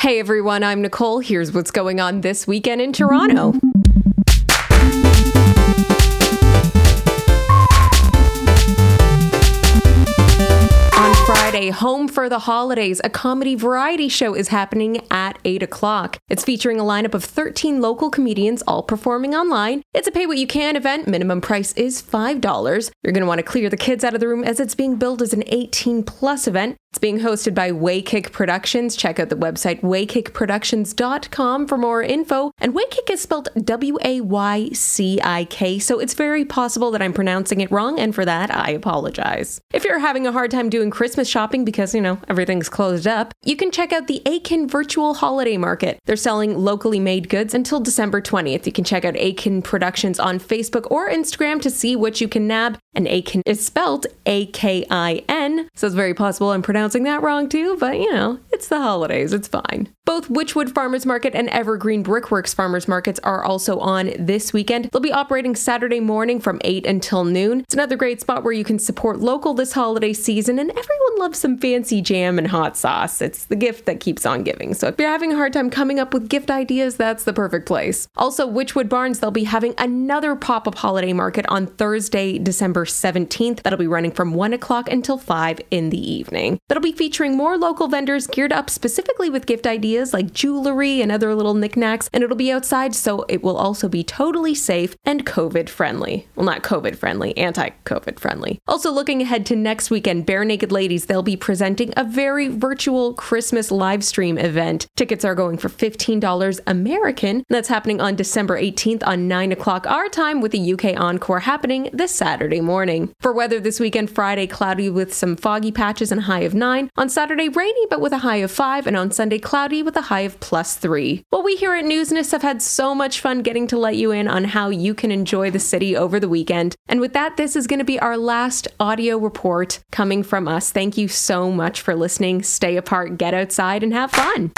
Hey everyone, I'm Nicole. Here's what's going on this weekend in Toronto. On Friday, Home for the Holidays, a comedy variety show, is happening at 8 o'clock. It's featuring a lineup of 13 local comedians all performing online. It's a pay what you can event. Minimum price is $5. You're going to want to clear the kids out of the room as it's being billed as an 18 plus event. It's being hosted by Waycik Productions. Check out the website waycikproductions.com for more info. And Waycik is spelled W A Y C I K, so it's very possible that I'm pronouncing it wrong, and for that, I apologize. If you're having a hard time doing Christmas shopping because, you know, everything's closed up, you can check out the Akin Virtual Holiday Market. They're selling locally made goods until December 20th. You can check out Akin Productions on Facebook or Instagram to see what you can nab. And Akin is spelled A K I N, so it's very possible I'm pronouncing pronouncing that wrong too, but you know, it's the holidays, it's fine. Both Wychwood Farmers Market and Evergreen Brickworks Farmers Markets are also on this weekend. They'll be operating Saturday morning from 8 until noon. It's another great spot where you can support local this holiday season, and everyone loves some fancy jam and hot sauce. It's the gift that keeps on giving. So if you're having a hard time coming up with gift ideas, that's the perfect place. Also, Wychwood Barns, they'll be having another pop up holiday market on Thursday, December 17th. That'll be running from 1 o'clock until 5 in the evening. That'll be featuring more local vendors geared up specifically with gift ideas like jewelry and other little knickknacks, and it'll be outside, so it will also be totally safe and COVID friendly. Well, not COVID friendly, anti COVID friendly. Also, looking ahead to next weekend, Barenaked Ladies, they'll be presenting a very virtual Christmas live stream event. Tickets are going for $15 American. That's happening on December 18th on 9 o'clock our time with the UK Encore happening this Saturday morning. For weather this weekend, Friday, cloudy with some foggy patches and high of 9. On Saturday, rainy but with a high of 5. And on Sunday, cloudy with a high of plus 3. Well, we here at Newsness have had so much fun getting to let you in on how you can enjoy the city over the weekend. And with that, this is going to be our last audio report coming from us. Thank you so much for listening. Stay apart, get outside, and have fun.